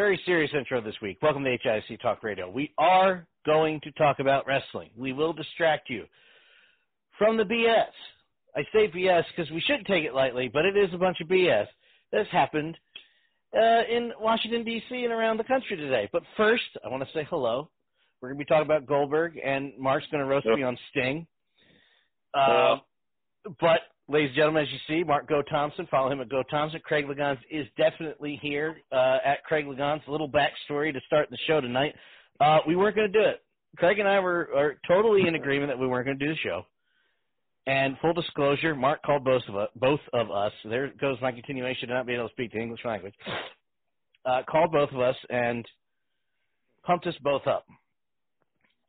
very serious intro this week. Welcome to HIC Talk Radio. We are going to talk about wrestling. We will distract you from the BS. I say BS because we shouldn't take it lightly, but it is a bunch of BS that's happened uh, in Washington, D.C. and around the country today. But first, I want to say hello. We're going to be talking about Goldberg, and Mark's going to roast me on Sting. Uh, but, ladies and gentlemen, as you see, Mark Go Thompson, follow him at Go Thompson. Craig Legans is definitely here uh, at Craig Legans. A little backstory to start the show tonight. Uh, we weren't going to do it. Craig and I were are totally in agreement that we weren't going to do the show. And full disclosure, Mark called both of us. Both of us. There goes my continuation to not being able to speak the English language. Uh, called both of us and pumped us both up.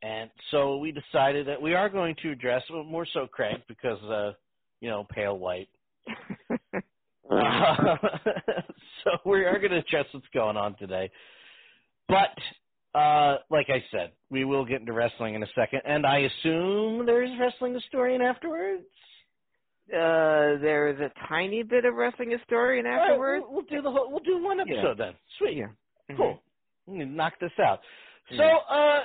And so we decided that we are going to address, well, more so Craig, because, uh, you know, pale white. Uh, so we are going to address what's going on today. But, uh, like I said, we will get into wrestling in a second. And I assume there's wrestling historian afterwards? Uh, there's a tiny bit of wrestling historian All right, afterwards. we'll, we'll do the whole, we'll do one episode then. Sweet. Yeah. Cool. We can knock this out. So, uh,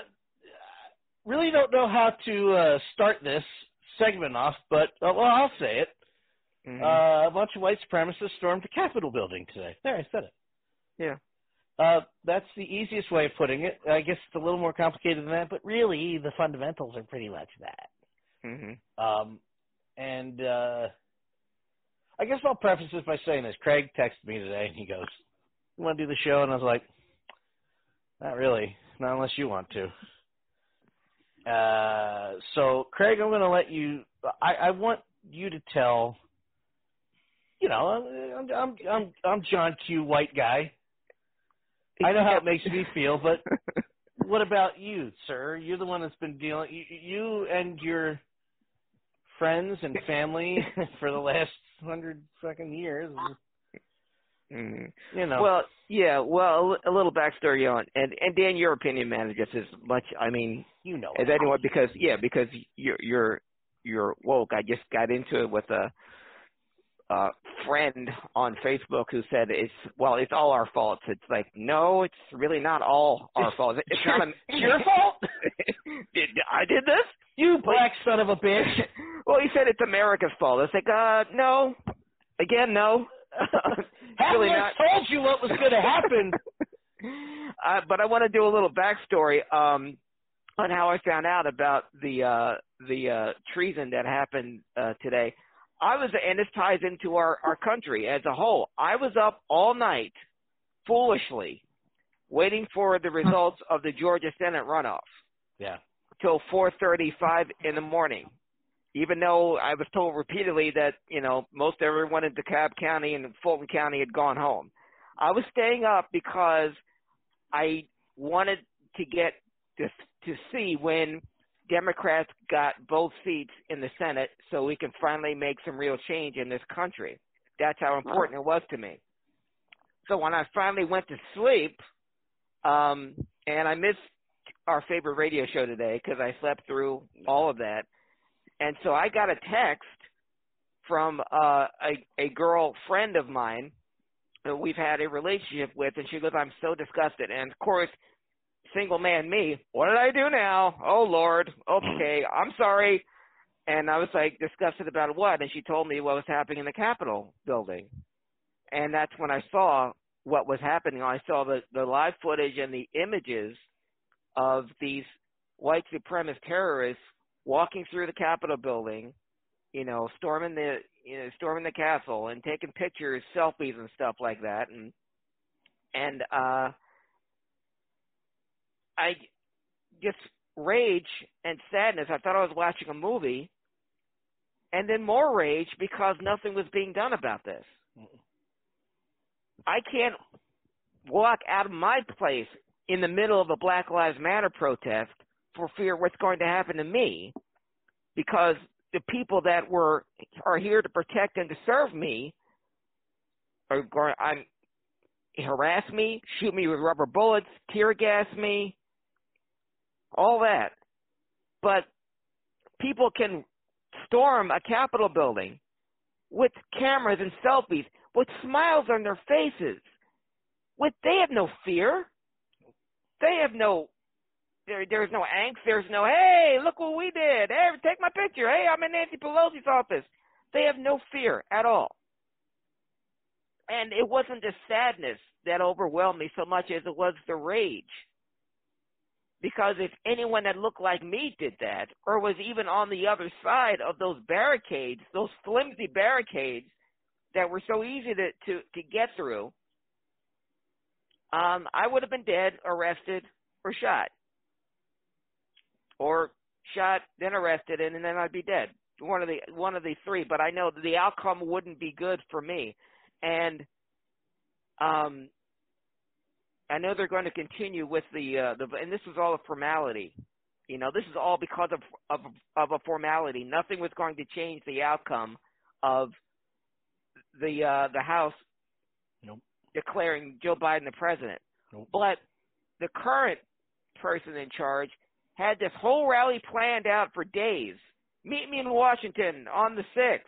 really don't know how to uh, start this segment off, but uh, well, I'll say it. Mhm. Uh, a bunch of white supremacists stormed the Capitol building today. There, I said it. yeah. Uh, that's the easiest way of putting it. I guess it's a little more complicated than that, but really the fundamentals are pretty much that. Mm-hmm. Um, and uh, I guess I'll preface this by saying this. Craig texted me today, and he goes, "You want to do the show?" And I was like, "Not really, not unless you want to." Uh, so, Craig, I'm going to let you. I, I want you to tell. You know, I'm I'm I'm I'm John Q. White guy. I know how it makes me feel, but what about you, sir? You're the one that's been dealing. You, you and your friends and family for the last hundred fucking years. Mhm. You know. Well, yeah. Well, a little backstory on and and Dan, your opinion matters as much. I mean, you know. as anyone because yeah, because you're you're you're woke. I just got into it with a uh friend on Facebook who said it's well, it's all our fault. It's like no, it's really not all our fault. It's not a, It's your fault. did I did this? You black son of a bitch. well, he said it's America's fault. It's like, uh, no. Again, no. Really I not. told you what was going to happen? uh, but I want to do a little backstory um, on how I found out about the uh, the uh, treason that happened uh, today. I was, and this ties into our our country as a whole. I was up all night, foolishly, waiting for the results of the Georgia Senate runoff Yeah. till 4:35 in the morning. Even though I was told repeatedly that you know most everyone in DeKalb County and Fulton County had gone home. I was staying up because I wanted to get to to see when Democrats got both seats in the Senate so we can finally make some real change in this country. That's how important it was to me. So when I finally went to sleep, um, and I missed our favorite radio show today because I slept through all of that, and so I got a text from uh, a a girl friend of mine that we've had a relationship with, and she goes, "I'm so disgusted." And of course, single man me, what did I do now? Oh Lord, okay, I'm sorry. And I was like disgusted about what, and she told me what was happening in the Capitol building, and that's when I saw what was happening. I saw the the live footage and the images of these white supremacist terrorists walking through the Capitol building, you know, storming the you know storming the castle and taking pictures, selfies, and stuff like that, and and uh I just rage and sadness. I thought I was watching a movie, and then more rage because nothing was being done about this. I can't walk out of my place in the middle of a Black Lives Matter protest for fear what's going to happen to me because the people that were are here to protect and to serve me are going I'm harass me, shoot me with rubber bullets, tear gas me, all that. But people can storm a Capitol building with cameras and selfies with smiles on their faces. With they have no fear. They have no there there's no angst, there's no hey, look what we did. Hey, take my picture. Hey, I'm in Nancy Pelosi's office. They have no fear at all. And it wasn't the sadness that overwhelmed me so much as it was the rage because if anyone that looked like me did that, or was even on the other side of those barricades, those flimsy barricades that were so easy to, to, to get through, um, I would have been dead, arrested, or shot. Or shot, then arrested, and, and then I'd be dead. One of the one of the three. But I know the outcome wouldn't be good for me. And um, I know they're going to continue with the uh, the and this was all a formality. You know, this is all because of of of a formality. Nothing was going to change the outcome of the uh the House nope. declaring Joe Biden the president. Nope. But the current person in charge had this whole rally planned out for days. Meet me in Washington on the 6th.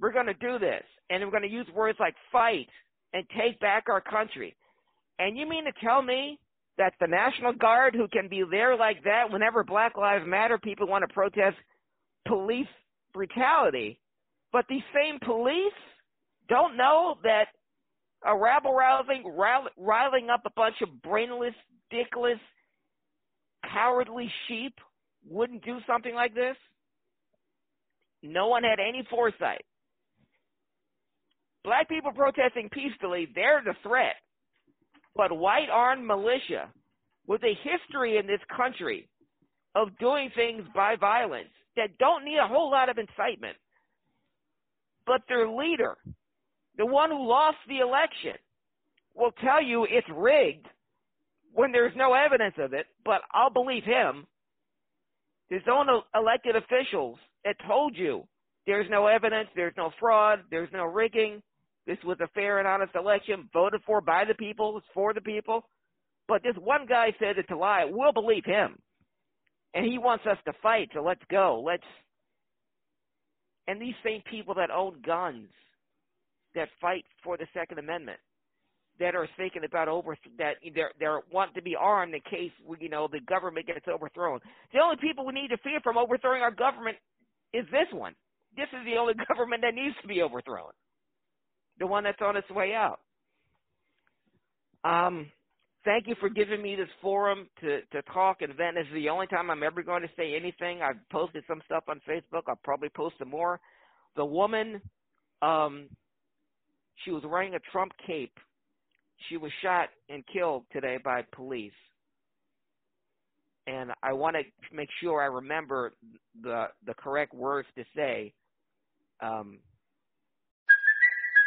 We're going to do this. And we're going to use words like fight and take back our country. And you mean to tell me that the National Guard, who can be there like that whenever Black Lives Matter people want to protest police brutality, but these same police don't know that a rabble rousing, riling up a bunch of brainless, dickless, cowardly sheep wouldn't do something like this? No one had any foresight. Black people protesting peacefully, they're the threat. But white armed militia with a history in this country of doing things by violence that don't need a whole lot of incitement, but their leader, the one who lost the election, will tell you it's rigged when there's no evidence of it, but I'll believe him. His own elected officials that told you there's no evidence, there's no fraud, there's no rigging, this was a fair and honest election, voted for by the people, it's for the people. But this one guy said it's a lie. We'll believe him. And he wants us to fight, so let's go. Let's and these same people that own guns, that fight for the Second Amendment, that are thinking about over that they're they're want to be armed in case you know the government gets overthrown. The only people we need to fear from overthrowing our government is this one. This is the only government that needs to be overthrown the one that's on its way out. Um, thank you for giving me this forum to, to talk and vent. This is the only time I'm ever going to say anything. I've posted some stuff on Facebook. I'll probably post some more. The woman, um, she was wearing a Trump cape. She was shot and killed today by police. and I want to make sure I remember the the correct words to say. Um,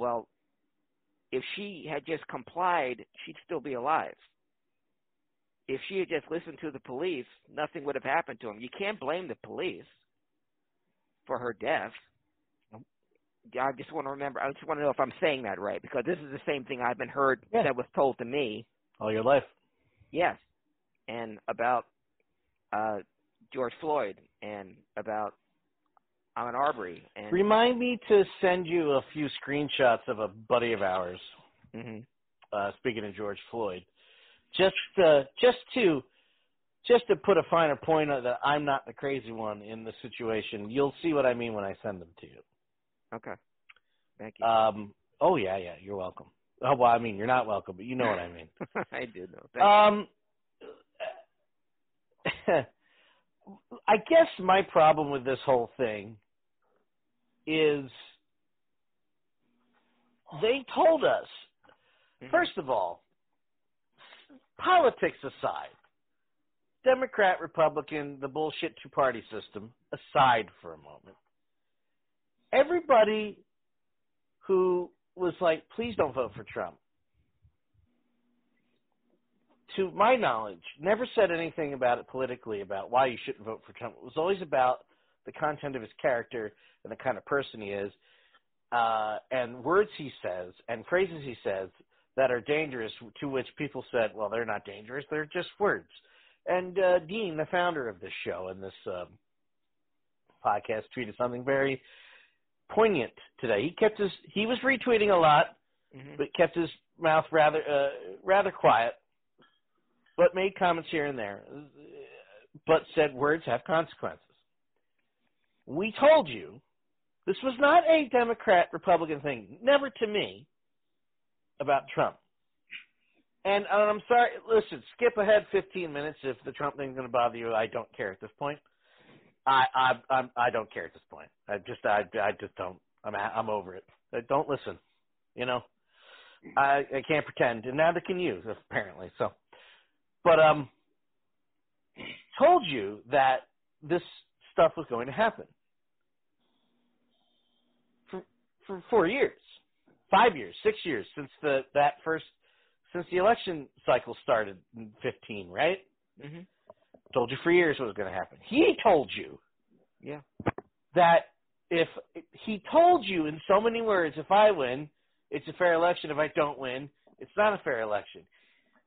Well, if she had just complied, she'd still be alive. If she had just listened to the police, nothing would have happened to him. You can't blame the police for her death. I just want to remember. I just want to know if I'm saying that right because this is the same thing I've been heard Yeah. that was told to me. All your life. Yes, and about uh George Floyd and about Ahmaud Arbery and Remind me to send you a few screenshots of a buddy of ours. Mhm. Uh, speaking of George Floyd, just uh, just to just to put a finer point on that I'm not the crazy one in the situation. You'll see what I mean when I send them to you. okay. Thank you. Um, oh yeah, yeah, you're welcome. Oh well, I mean you're not welcome, but you know what I mean. I do know. Thank Um, I guess my problem with this whole thing is they told us, mm-hmm. first of all, politics aside, Democrat, Republican, the bullshit two party system aside for a moment, everybody who was like, please don't vote for Trump, to my knowledge, never said anything about it politically about why you shouldn't vote for Trump. It was always about the content of his character and the kind of person he is, uh, and words he says and phrases he says that are dangerous. To which people said, "Well, they're not dangerous; they're just words." And uh, Dean, the founder of this show and this um, podcast, tweeted something very poignant today. He kept his he was retweeting a lot, Mhm. but kept his mouth rather uh, rather quiet, but made comments here and there, but said words have consequences. We told you this was not a Democrat Republican thing, never to me about Trump. And, I'm sorry, listen, skip ahead 15 minutes if the Trump thing's going to bother you. I don't care at this point. I I I'm, I don't care at this point. I just I I just don't. I'm I'm over it. I don't listen. You know, I I can't pretend, and neither can you apparently. So, but um, told you that this stuff was going to happen for for four years, five years, six years since the that first since the election cycle started in 15, right? Mhm. Told you for years what was going to happen. He told you Yeah. that if he told you in so many words, if I win, it's a fair election. If I don't win, it's not a fair election.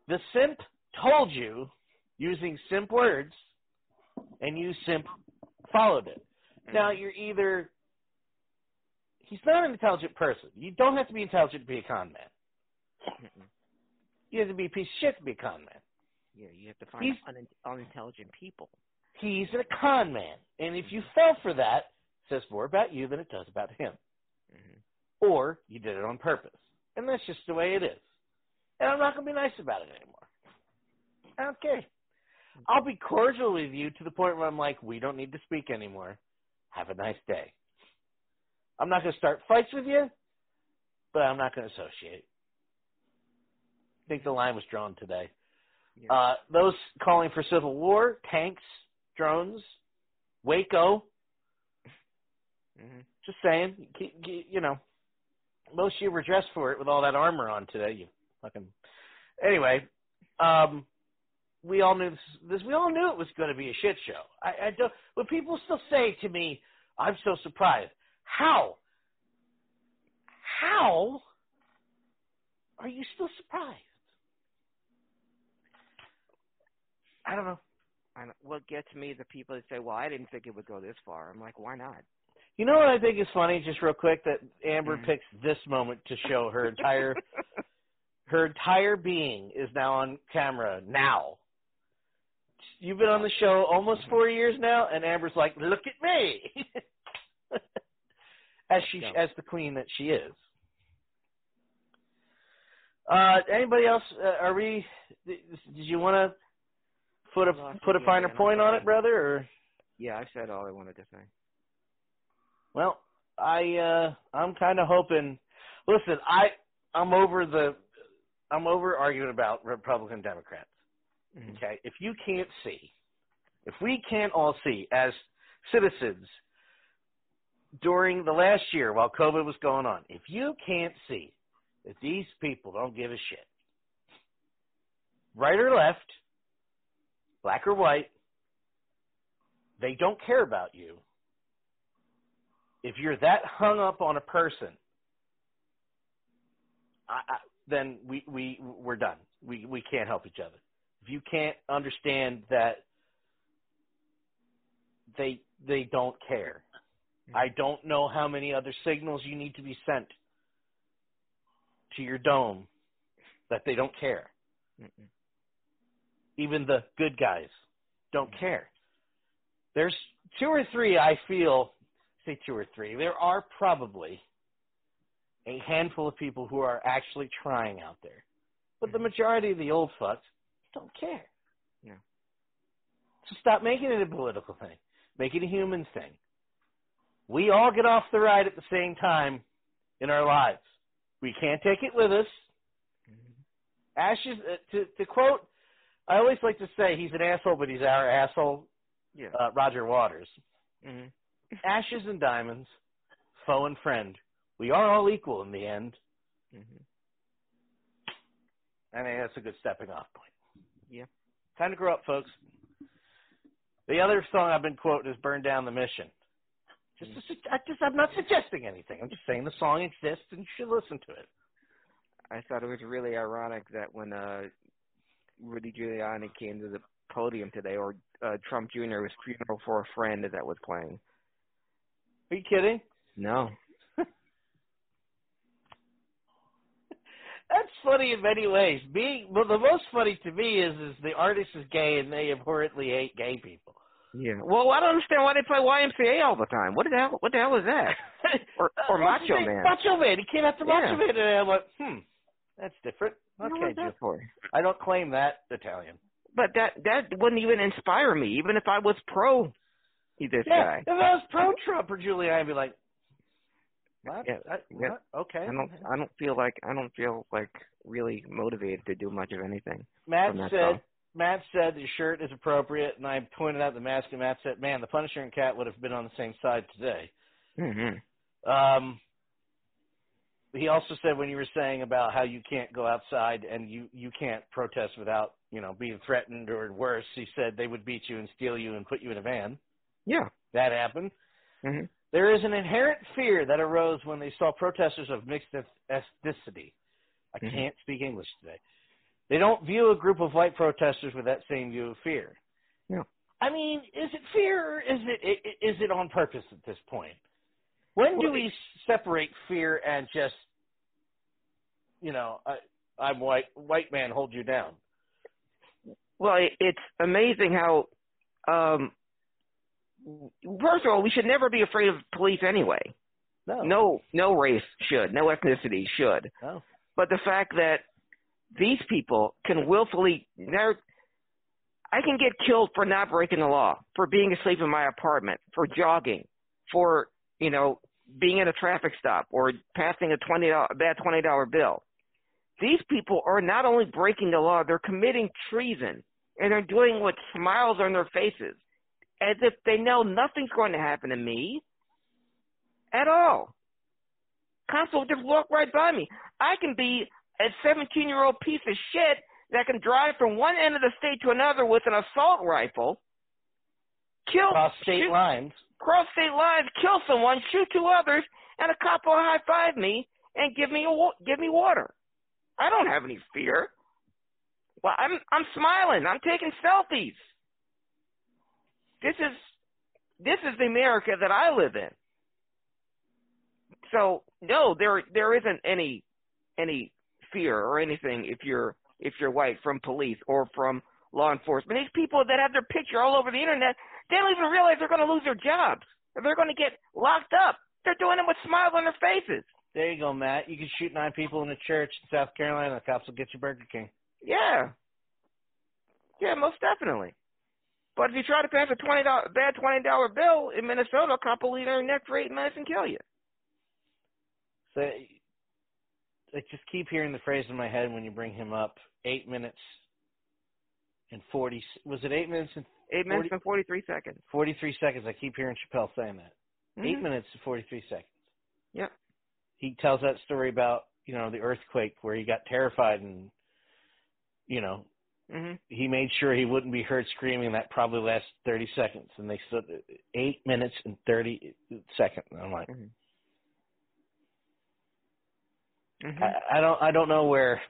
The simp told you using simp words, and you simp followed it. Now you're either he's not an intelligent person. You don't have to be intelligent to be a con man. You have to be a piece of shit to be a con man. Yeah, you have to find He's- un- unintelligent people. He's a con man, and if you fell for that, it says more about you than it does about him. Mhm. or you did it on purpose. And that's just the way it is. And I'm not going to be nice about it anymore. I don't care. I'll be cordial with you to the point where I'm like, we don't need to speak anymore. Have a nice day. I'm not going to start fights with you, but I'm not going to associate. I think the line was drawn today. Yeah. Uh, those calling for civil war, tanks, drones, Waco, Mhm. just saying, you know, most of you were dressed for it with all that armor on today. You fucking. Anyway, um, we all knew this, this. We all knew it was going to be a shit show. I, I don't. When people still say to me, "I'm so surprised," how? How are you still surprised? I don't know. I know, what gets me the people that say, "Well, I didn't think it would go this far." I'm like, "Why not?" You know what I think is funny, just real quick, that Amber Mhm. picks this moment to show her entire her entire being is now on camera now you've been on the show almost four years now, and Amber's like, "Look at me," as she Yeah. as the queen that she is. Uh, anybody else? Uh, are we? Did you want to put a No, put a finer point on it, brother? Or Yeah, I said all I wanted to say. well, I uh, I'm kind of hoping. Listen, I I'm over the I'm over arguing about Republican Democrats. Mhm. Okay, if you can't see, if we can't all see as citizens during the last year while COVID was going on, if you can't see that these people don't give a shit, right or left, black or white, they don't care about you. If you're that hung up on a person, I, I, then we we we're done. We we can't help each other. If you can't understand that they they don't care, mm-hmm. I don't know how many other signals you need to be sent to your dome that they don't care. Mm-mm. Even the good guys don't mm-hmm. care. There's two or three I feel say two or three. There are probably a handful of people who are actually trying out there. But the mm-hmm. majority of the old fucks don't care. Yeah. So stop making it a political thing. Make it a human thing. We all get off the ride at the same time in our lives. We can't take it with us. Ashes, uh, to, to quote, I always like to say he's an asshole, but he's our asshole, Yeah. uh, Roger Waters. hmm Ashes and diamonds, foe and friend. We are all equal in the end. hmm I think that's a good stepping off point. Yeah. Time to grow up, folks. The other song I've been quoting is "Burn Down the Mission." Just, Mm. to I just, I'm not suggesting anything. I'm just saying the song exists and you should listen to it. I thought it was really ironic that when uh, Rudy Giuliani came to the podium today, or uh, Trump Jr. was funeral for a friend that was playing. Are you kidding? No. That's funny in many ways. Being well, the most funny to me is is the artist is gay and they abhorrently hate gay people. Yeah. Well, I don't understand why they play YMCA all the time. What the hell? What the hell is that? Or, or Uh, Macho? Man. Macho Man. He came out to Yeah. Macho Man, and I went, hmm, that's different. Okay, that for? I don't claim that Italian. But that that wouldn't even inspire me, even if I was pro this yeah, guy. if I was pro Trump or Giuliani, I'd be like, what? Yeah, I, yeah. what? Okay. I don't I don't feel like I don't feel like really motivated to do much of anything. Matt said. song. Matt said the shirt is appropriate, and I pointed out the mask, and Matt said, "Man, the Punisher and Cat would have been on the same side today." hmm Um, he also said when you were saying about how you can't go outside and you you can't protest without you know being threatened or worse. He said they would beat you and steal you and put you in a van. Yeah. That happened. hmm There is an inherent fear that arose when they saw protesters of mixed ethnicity. I Mhm. can't speak English today. They don't view a group of white protesters with that same view of fear. No. I mean, is it fear or is it is it on purpose at this point? When do Well, we separate fear and just, you know, I, I'm white, white man, hold you down? Well, it, it's amazing how. Um, first of all, we should never be afraid of police anyway. No, No, no race should, no ethnicity should. no. But the fact that these people can willfully, they're, I can get killed for not breaking the law, for being asleep in my apartment, for jogging, for you know being at a traffic stop or passing a twenty a bad twenty dollar bill. These people are not only breaking the law, they're committing treason, and they're doing with smiles on their faces, as if they know nothing's going to happen to me at all. Constable will just walk right by me. I can be a 17 year old piece of shit that can drive from one end of the state to another with an assault rifle, kill, Cross state shoot- lines. cross state lines, kill someone, shoot two others, and a cop will high five me and give me a give me water. I don't have any fear. Well, I'm I'm smiling. I'm taking selfies. This is this is the America that I live in. So no, there there isn't any any fear or anything if you're if you're white from police or from law enforcement. These people that have their picture all over the internet, they don't even realize they're going to lose their jobs. They're going to get locked up. They're doing it with smiles on their faces. There you go, Matt. You can shoot nine people in a church in South Carolina. The cops will get you Burger King. Yeah. Yeah, most definitely. But if you try to pass a twenty dollar bad twenty dollar bill in Minnesota, a cop will leave your neck for eight minutes and kill you. So I just keep hearing the phrase in my head when you bring him up. Eight minutes and forty. Was it eight minutes and eight minutes 40, and forty three seconds? Forty three seconds. I keep hearing Chappelle saying that. Mm-hmm. Eight minutes and forty three seconds. Yep. He tells that story about you know the earthquake where he got terrified and you know mm-hmm. he made sure he wouldn't be heard screaming. That probably lasted thirty seconds, and they said eight minutes and thirty seconds. And I'm like. Mm-hmm. Mm-hmm. I, I don't I don't know where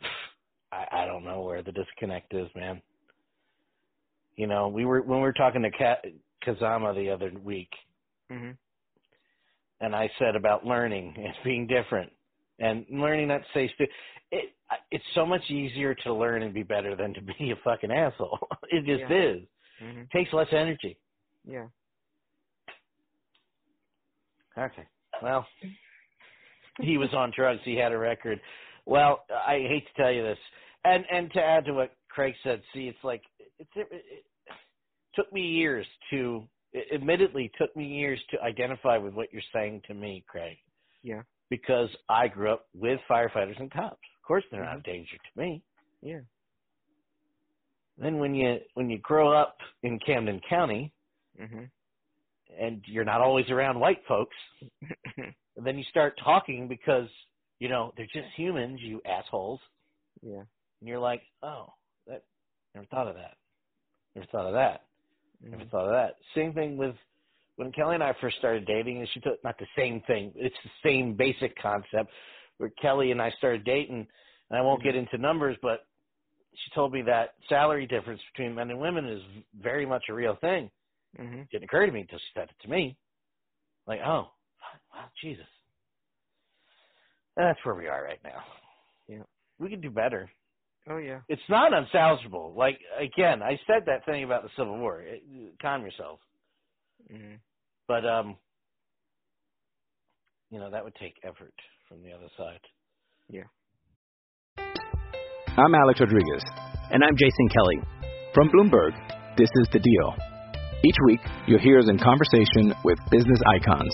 I, I don't know where the disconnect is, man. You know, we were when we were talking to Ka- Kazama the other week, mm-hmm. and I said about learning and being different and learning not to say stu- it. It's so much easier to learn and be better than to be a fucking asshole. It just yeah. is. Mm-hmm. It takes less energy. Yeah. Okay. Well, he was on drugs. He had a record. Well, I hate to tell you this, and and to add to what Craig said, see, it's like it's, it, it took me years to, it admittedly, took me years to identify with what you're saying to me, Craig. Yeah. Because I grew up with firefighters and cops. Of course, they're mm-hmm. not a danger to me. Yeah. Then when you when you grow up in Camden County, mm-hmm. and you're not always around white folks. And then you start talking because, you know, they're just humans, you assholes. Yeah. And you're like, oh, that never thought of that. Never thought of that. Mm-hmm. Never thought of that. Same thing with when Kelly and I first started dating, and she took not the same thing. It's the same basic concept. Where Kelly and I started dating, and I won't Mm-hmm. get into numbers, but she told me that salary difference between men and women is very much a real thing. Mm-hmm. Didn't occur to me until she said it to me. Like, oh, wow, Jesus. And that's where we are right now. Yeah. We can do better. Oh yeah. It's not unsalvageable. Like again, I said that thing about the Civil War. It, calm yourself. Mm-hmm. But um, you know that would take effort from the other side. Yeah. I'm Alex Rodriguez. And I'm Jason Kelly. From Bloomberg, this is The Deal. Each week, you'll hear us in conversation with business icons.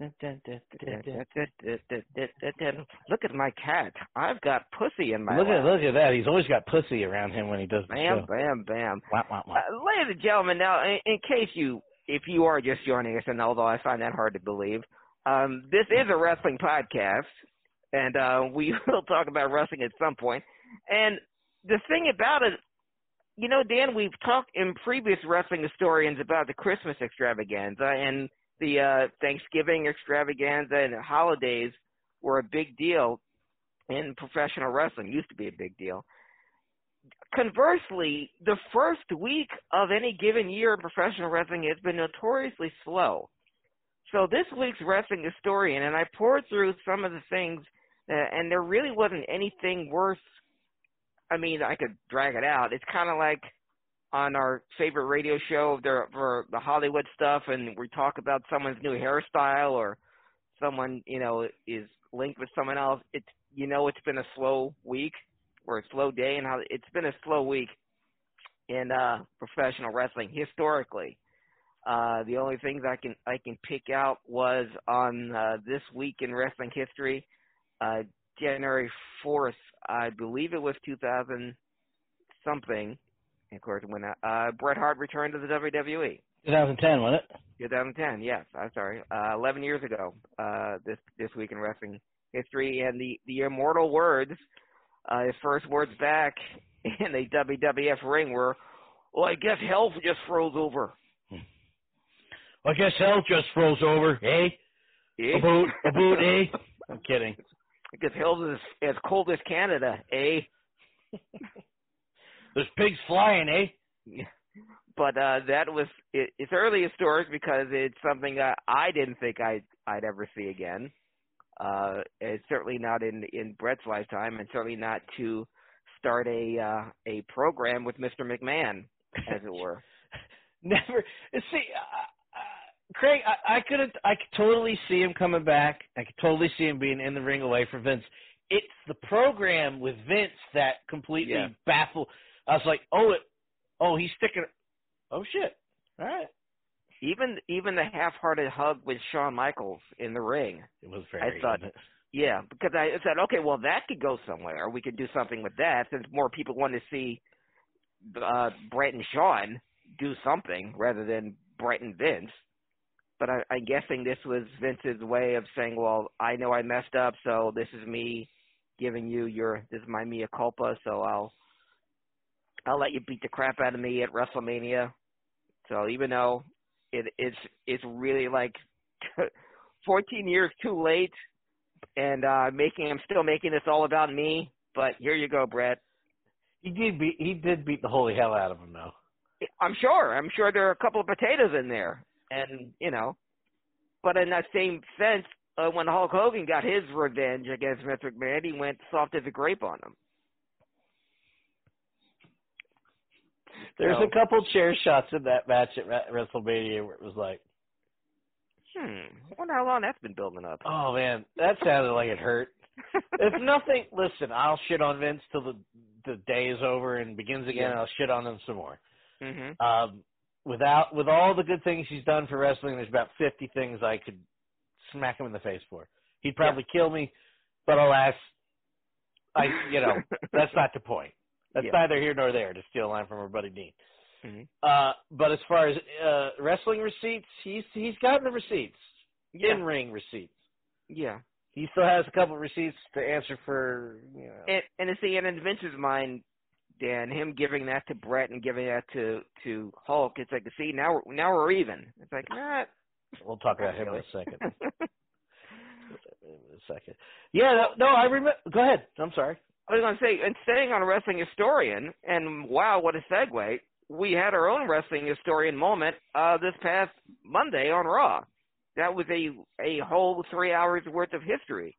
Look at my cat. I've got pussy in my Look lap. at look at that. He's always got pussy around him when he does Bam, bam, bam. Wah, wah, wah. Uh, ladies and gentlemen, now, in, in case you, if you are just joining us, and although I find that hard to believe, um, this is a wrestling podcast, and uh, we will talk about wrestling at some point. And the thing about it, you know, Dan, we've talked in previous wrestling historians about the Christmas extravaganza and the uh, Thanksgiving extravaganza and the holidays were a big deal in professional wrestling. Used to be a big deal. Conversely, the first week of any given year in professional wrestling has been notoriously slow. So this week's wrestling historian, and I poured through some of the things, uh, and there really wasn't anything worth. I mean, I could drag it out. It's kind of like on our favorite radio show there for the Hollywood stuff, and we talk about someone's new hairstyle or someone you know is linked with someone else. It's you know it's been a slow week or a slow day, and how it's been a slow week in uh professional wrestling historically. Uh, the only things I can I can pick out was on uh, this week in wrestling history, uh, January fourth, I believe it was 2000 something. Of course, when uh, Bret Hart returned to the WWE. 2010, wasn't it? 2010, yes. I'm sorry. Uh, 11 years ago. Uh, this this week in wrestling history, and the the immortal words, uh, his first words back in a WWF ring were, "Well, I guess hell just froze over." I guess hell just froze over, eh? Eh? A boot, a boot, eh? I'm kidding. Because hell is as cold as Canada, eh? There's pigs flying, eh? But uh that was it, it's early historic because it's something that I didn't think I'd I'd ever see again. Uh it's certainly not in in Bret's lifetime, and certainly not to start a uh, a program with Mr. McMahon, as it were. Never. See, uh, uh, Craig, I, I could I could totally see him coming back. I could totally see him being in the ring away from Vince. It's the program with Vince that completely Yeah. baffled. I was like, oh, it, oh, he's sticking. Oh shit! All right. Even even the half-hearted hug with Shawn Michaels in the ring. It was very. I thought, yeah, because I said, okay, well that could go somewhere. We could do something with that since more people want to see uh, Bret and Shawn do something rather than Bret and Vince. But I, I'm guessing this was Vince's way of saying, well, I know I messed up, so this is me giving you your this is my mea culpa, so I'll I'll let you beat the crap out of me at WrestleMania. So even though it it's it's really like 14 years too late, and uh making I'm still making this all about me. But here you go, Bret. He did beat. He did beat the holy hell out of him, though. I'm sure. I'm sure there are a couple of potatoes in there, and you know. But in that same sense, uh, when Hulk Hogan got his revenge against Vince McMahon, he went soft as a grape on him. There's So- a couple chair shots in that match at WrestleMania where it was like, Hmm. I wonder how long that's been building up. oh man, that sounded like it hurt. if nothing, listen, I'll shit on Vince till the the day is over and begins again. Yeah. and I'll shit on him some more. hmm Um, without with all the good things he's done for wrestling, there's about 50 things I could smack him in the face for. He'd probably kill me, but alas, I you know that's not the point. That's Yeah. neither here nor there. To steal a line from our buddy Dean. hmm Uh, but as far as uh, wrestling receipts, he's he's gotten the receipts, Yeah. in ring receipts. Yeah. He still has a couple of receipts to answer for. You know. And, and see, and in Vince's mind, Dan, him giving that to Bret and giving that to to Hulk, it's like, see, now we're, now we're even. It's like, nah. We'll talk about him in a second. in a second. Yeah, no, no I remember. Go ahead. I'm sorry. I was going to say, and staying on wrestling historian, and wow, what a segue. We had our own wrestling historian moment uh, this past Monday on Raw. That was a a whole three hours worth of history,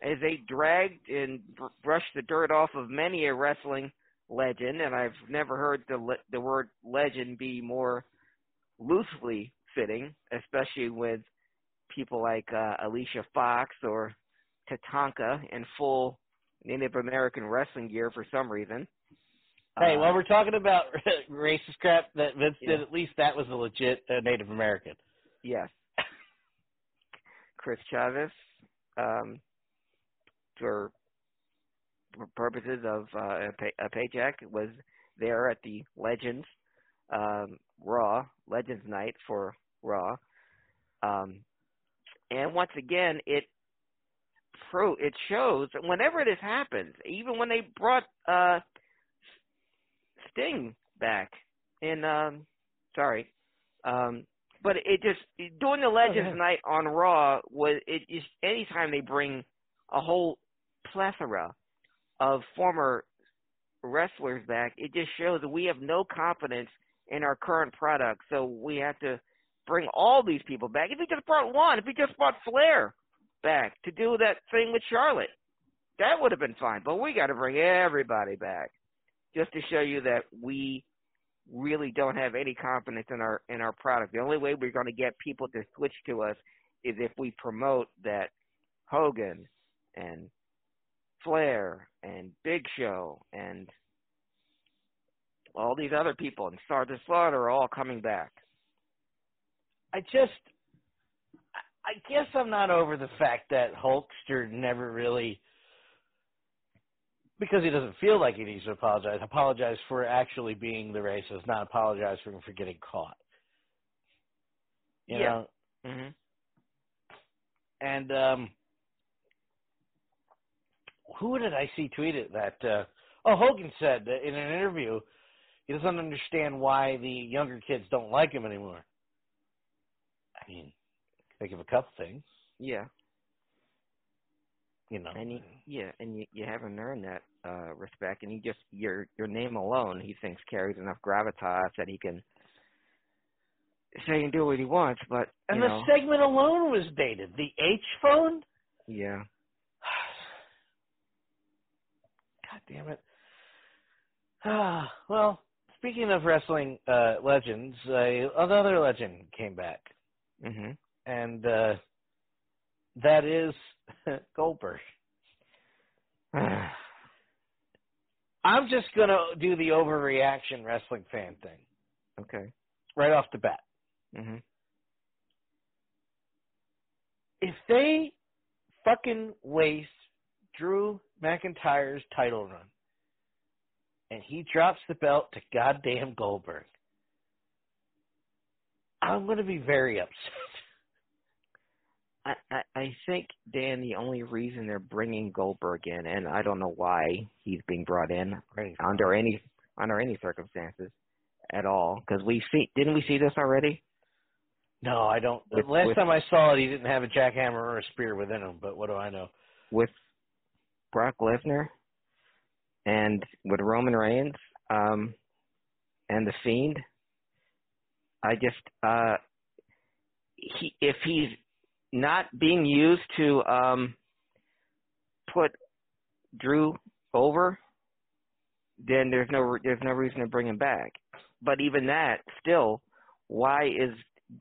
as they dragged and br- brushed the dirt off of many a wrestling legend, and I've never heard the le- the word legend be more loosely fitting, especially with people like uh, Alicia Fox or Tatanka in full Native American wrestling gear for some reason. Hey, Uh, while we're talking about racist crap that Vince did, at least that was a legit uh, Native American. Yes. Chris Chavis, um, for for purposes of uh, a, pay, a paycheck, was there at the Legends um, Raw Legends Night for Raw, um, and once again, it pro it shows whenever this happens, even when they brought uh, Sting back in, um, sorry, um, but it just doing the Legends ahead. night on Raw was it just anytime they bring a whole plethora of former wrestlers back, it just shows that we have no confidence in our current product. So we have to bring all these people back. If he just brought one, if he just brought Flair back to do that thing with Charlotte, that would have been fine. But we got to bring everybody back just to show you that we really don't have any confidence in our in our product. The only way we're going to get people to switch to us is if we promote that Hogan and Flair and Big Show and all these other people and Sergeant Slaughter are all coming back. I just, I guess I'm not over the fact that Hulkster never really, because he doesn't feel like he needs to apologize, apologize for actually being the racist, not apologize for him for getting caught. You Yeah. know, hmm and um who did I see tweet it that uh oh Hogan said that in an interview he doesn't understand why the younger kids don't like him anymore. I mean, think of a couple things. Yeah. You know. And you, yeah, and you you haven't earned that uh respect, and you just your your name alone, he thinks carries enough gravitas that he can say and do what he wants. But and the know, segment alone was dated. The H phone. yeah, God damn it. Ah, well, speaking of wrestling uh, legends, uh, another legend came back, hmm and uh, that is Goldberg. I'm just gonna do the overreaction wrestling fan thing okay. right off the bat. hmm If they fucking waste Drew McIntyre's title run and he drops the belt to goddamn Goldberg, I'm going to be very upset. I, I I think Dan, the only reason they're bringing Goldberg in, and I don't know why he's being brought in under any under any circumstances at all, because we see didn't we see this already? No, I don't. The With- last with- time I saw it, he didn't have a jackhammer or a spear within him, but what do I know? with Brock Lesnar and with Roman Reigns um, and the Fiend. I just uh, he if he's not being used to um, put Drew over, then there's no there's no reason to bring him back. But even that, still, why is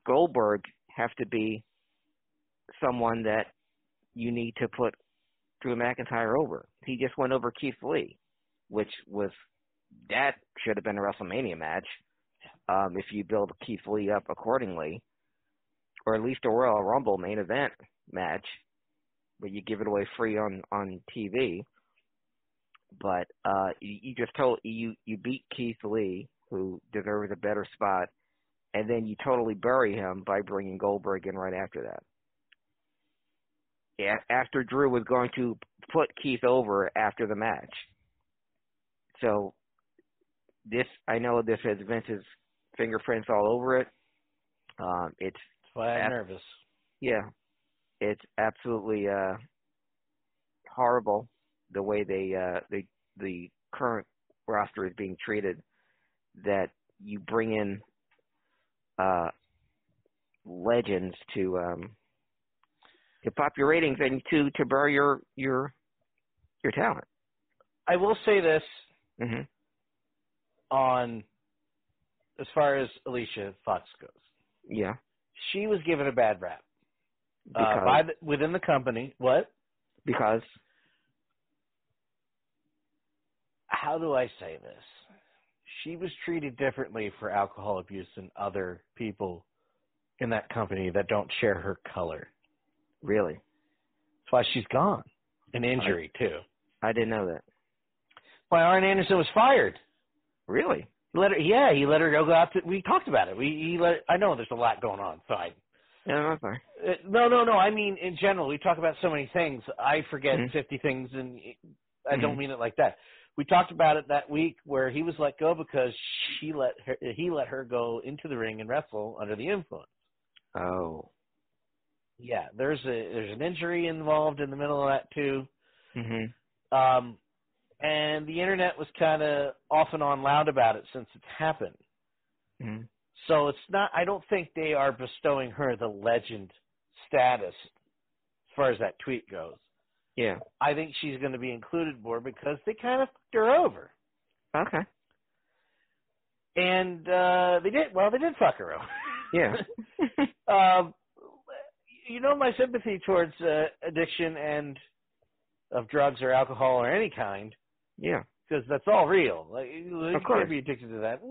Goldberg have to be someone that you need to put Drew McIntyre over? He just went over Keith Lee, which was that should have been a WrestleMania match. Um, if you build Keith Lee up accordingly, or at least a Royal Rumble main event match, but you give it away free on on TV. But uh, you, you just told you you beat Keith Lee, who deserves a better spot, and then you totally bury him by bringing Goldberg in right after that. Yeah, after Drew was going to put Keith over after the match. So this I know this has Vince's fingerprints all over it. Um, it's why I'm Ab- nervous. yeah, it's absolutely uh, horrible the way they uh, the the current roster is being treated. That you bring in uh, legends to um, to pop your ratings and to to bury your your your talent. I will say this hmm on as far as Alicia Fox goes. Yeah, She was given a bad rap because uh, by the, within the company. What? because How do I say this? She was treated differently for alcohol abuse than other people in that company that don't share her color. really, That's why she's gone. An injury too. I didn't know that. Why Arn Anderson was fired. Really, He let her. Yeah, he let her go out. To, we talked about it. We he let. I know there's a lot going on. So I. yeah, sorry. Uh, no, no, no. I mean, in general, we talk about so many things. I forget Mhm. 50 things, and I don't Mhm. mean it like that. We talked about it that week where he was let go because she let her, he let her go into the ring and wrestle under the influence. Oh, Yeah, there's a there's an injury involved in the middle of that too. hmm Um, and the internet was kind of off and on loud about it since it's happened. hmm So it's not. I don't think they are bestowing her the legend status as far as that tweet goes. yeah. I think she's going to be included more because they kind of fucked her over, Okay. and uh they did. Well, they did fuck her over. Yeah. um, you know my sympathy towards uh, addiction and of drugs or alcohol or any kind yeah. because that's all real. Like you Of course. can't be addicted to that.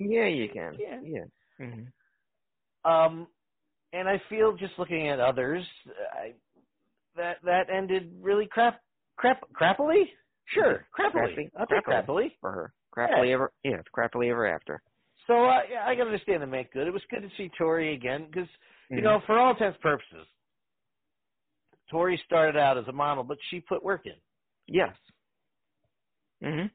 Yeah, you can. Yeah. Yeah. hmm Um, and I feel just looking at others, I, that that ended really crap, crap, crappily. Sure, crappily. Crappy. I'll take crappily. for her. Crappily Yeah. ever. Yeah, it's crappily ever after. So uh, yeah, I can understand the make good. It was good to see Tori again because you Mhm. know, for all intents and purposes, Tori started out as a model, but she put work in. Yes. Mhm.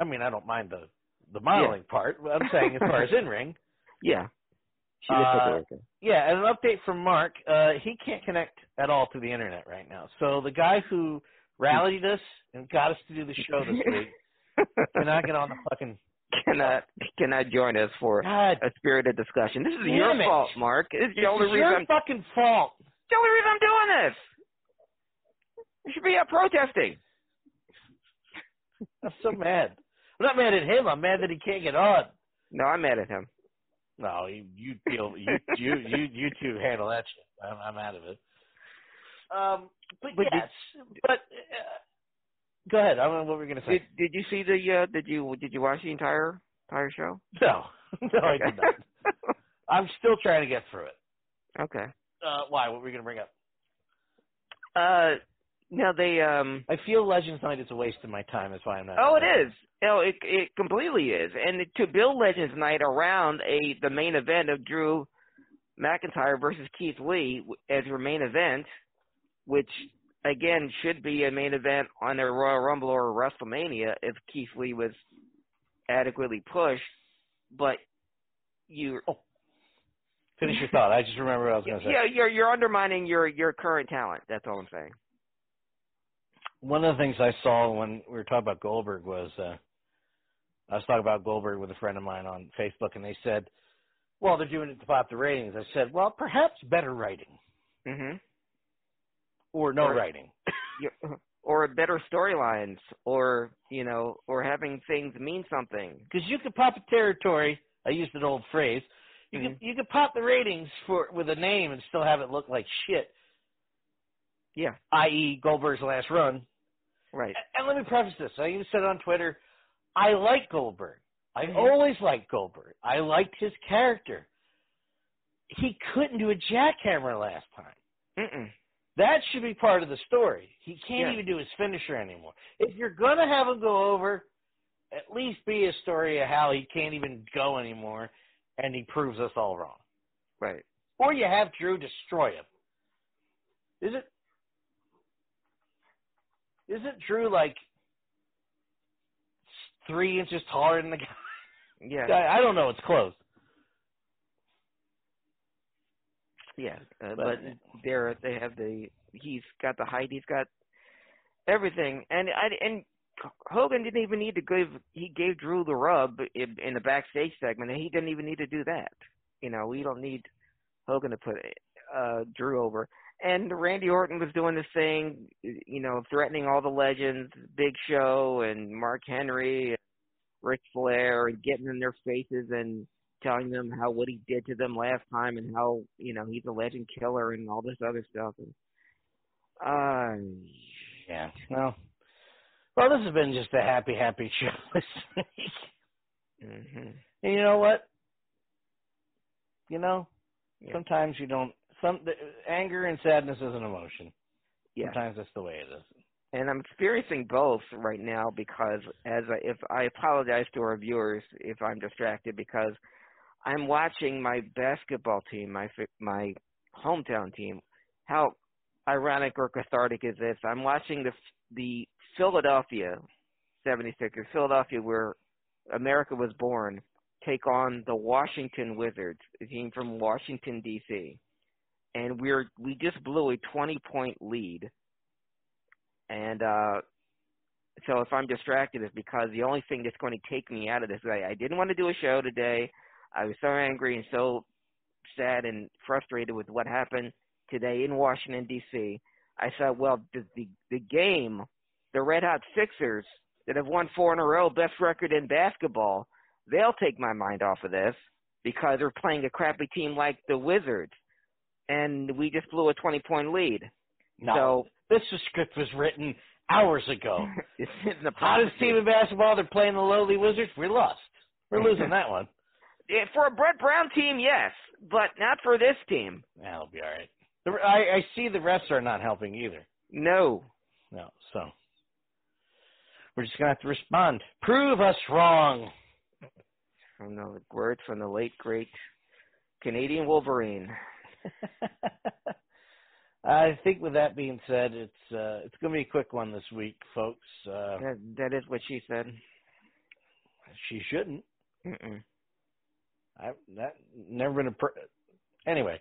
I mean, I don't mind the the modeling part. But I'm saying as far as in ring, Yeah. She just took Uh. Yeah, and an update from Mark. Uh, he can't connect at all to the internet right now. So the guy who rallied us and got us to do the show this week cannot get on the fucking. cannot cannot join us for God. a spirited discussion. This is Damn your it. fault, Mark. It's the only reason your I'm, fucking fault. the only reason I'm doing this. You should be out protesting. I'm so mad. I'm not mad at him. I'm mad that he can't get on. No, I'm mad at him. No, you you deal you you you you two handle that shit. I'm, I'm out of it. Um, but, But yes, but uh, go ahead. I don't know what we're gonna say. Did Did you see the? Uh, did you Did you watch the entire entire show? no, no, I did not. I'm still trying to get through it. okay. Uh, why? What were we gonna bring up? Uh, no, they um. I feel Legends Night is a waste of my time. That's why I'm not. Oh, it is. No, it it completely is. And to build Legends Night around a the main event of Drew McIntyre versus Keith Lee as your main event, which again should be a main event on a Royal Rumble or WrestleMania if Keith Lee was adequately pushed, but you Oh. Finish your thought. I just remember what I was gonna say. yeah you're you're undermining your your current talent. That's all I'm saying. One of the things I saw when we were talking about Goldberg was uh I was talking about Goldberg with a friend of mine on Facebook, and they said, "Well, they're doing it to pop the ratings." I said, "Well, perhaps better writing Mhm. or no Or- writing." Or better storylines or you know or having things mean something Because you could pop a territory. I used an old phrase. You could you could pop the ratings for with a name and still have it look like shit. Yeah. I.e., Goldberg's last run. Right. And let me preface this. I even said on Twitter, I like Goldberg. I Mhm. always liked Goldberg. I liked his character. He couldn't do a jackhammer last time. Mm-mm. That should be part of the story. He can't Yeah. even do his finisher anymore. If you're gonna have him go over, at least be a story of how he can't even go anymore, and he proves us all wrong. Right. Or you have Drew destroy him. Is it? Isn't Drew like three inches taller than the guy? Yeah. I, I don't know. It's close. Yeah. Uh, But- but there they have the he's got the height, he's got everything, and I and Hogan didn't even need to give he gave Drew the rub in, in the backstage segment, and he didn't even need to do that. You know, we don't need Hogan to put uh Drew over. And Randy Orton was doing this thing, you know, threatening all the legends, Big Show and Mark Henry, and Ric Flair, and getting in their faces and telling them how what he did to them last time and how you know he's a legend killer and all this other stuff. And uh, Yeah. Well, well, this has been just a happy, happy show this week. hmm And you know what? You know, Yeah. sometimes you don't. Some the, anger and sadness is an emotion. yeah. Sometimes that's the way it is. and I'm experiencing both right now because as I, if I apologize to our viewers if I'm distracted because I'm watching my basketball team, my my hometown team. How ironic or cathartic is this? I'm watching the the Philadelphia 76ers, Philadelphia where America was born, take on the Washington Wizards, a team from Washington D.C. And we're we just blew a 20 point lead and uh so if I'm distracted it's because the only thing that's going to take me out of this I, I didn't want to do a show today. I was so angry and so sad and frustrated with what happened today in Washington DC. I said, well, the the, the game, the Red Hot Sixers that have won four in a row, best record in basketball, they'll take my mind off of this because they're playing a crappy team like the Wizards, and we just blew a 20 point lead. No, this script was written hours ago. it's in the Hottest team in basketball. They're playing the lowly Wizards. We lost. We're losing that one. Yeah, for a Brett Brown team, yes, but not for this team. That'll be all right. The, I, I see the refs are not helping either. No. No, so we're just gonna have to respond. Prove us wrong. From the words from the late great Canadian Wolverine. I think with that being said, it's uh, it's gonna be a quick one this week, folks. Uh, That that is what she said. she shouldn't. Mm-mm. That, never been a. Per- anyway,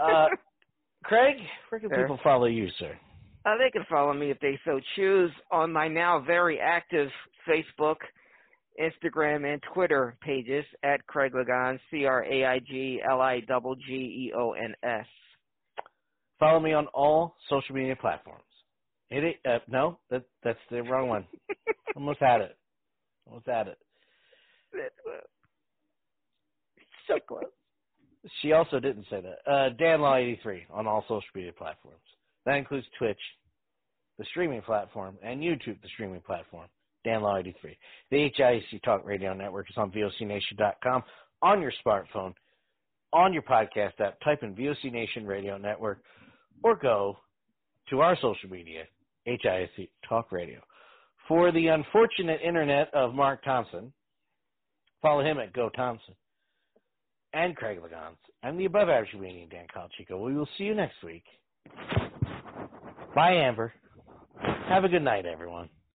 uh, Craig, where can Sir? people follow you, sir? Uh, they can follow me if they so choose on my now very active Facebook, Instagram, and Twitter pages at Craig Lagon, C R A I G L I double G E O N S. Follow me on all social media platforms. It. Uh, no, that that's the wrong one. Almost had it. Almost had it. So close. She also didn't say that. Uh, Dan Law eighty three on all social media platforms. That includes Twitch, the streaming platform, and YouTube, the streaming platform. Dan Law eighty three. The HIC Talk Radio Network is on VOCNation.com on your smartphone, on your podcast app. Type in VOC Nation Radio Network, or go to our social media, HIC Talk Radio. For the unfortunate internet of Mark Thompson, follow him at Go Thompson and Craig Lagans. I'm the above average comedian Dan Calchico. We will see you next week. Bye, Amber. Have a good night, everyone.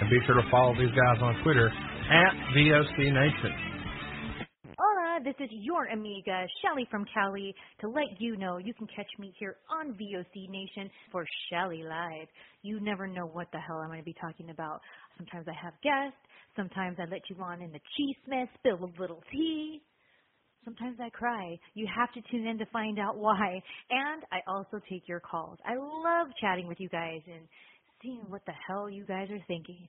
And be sure to follow these guys on Twitter at VOC Nation. Hola, this is your amiga, Shelly from Cali, to let you know you can catch me here on VOC Nation for Shelly Live. You never know what the hell I'm going to be talking about. Sometimes I have guests, sometimes I let you on in the cheese mess, spill a little tea. Sometimes I cry. You have to tune in to find out why. And I also take your calls. I love chatting with you guys and seeing what the hell you guys are thinking.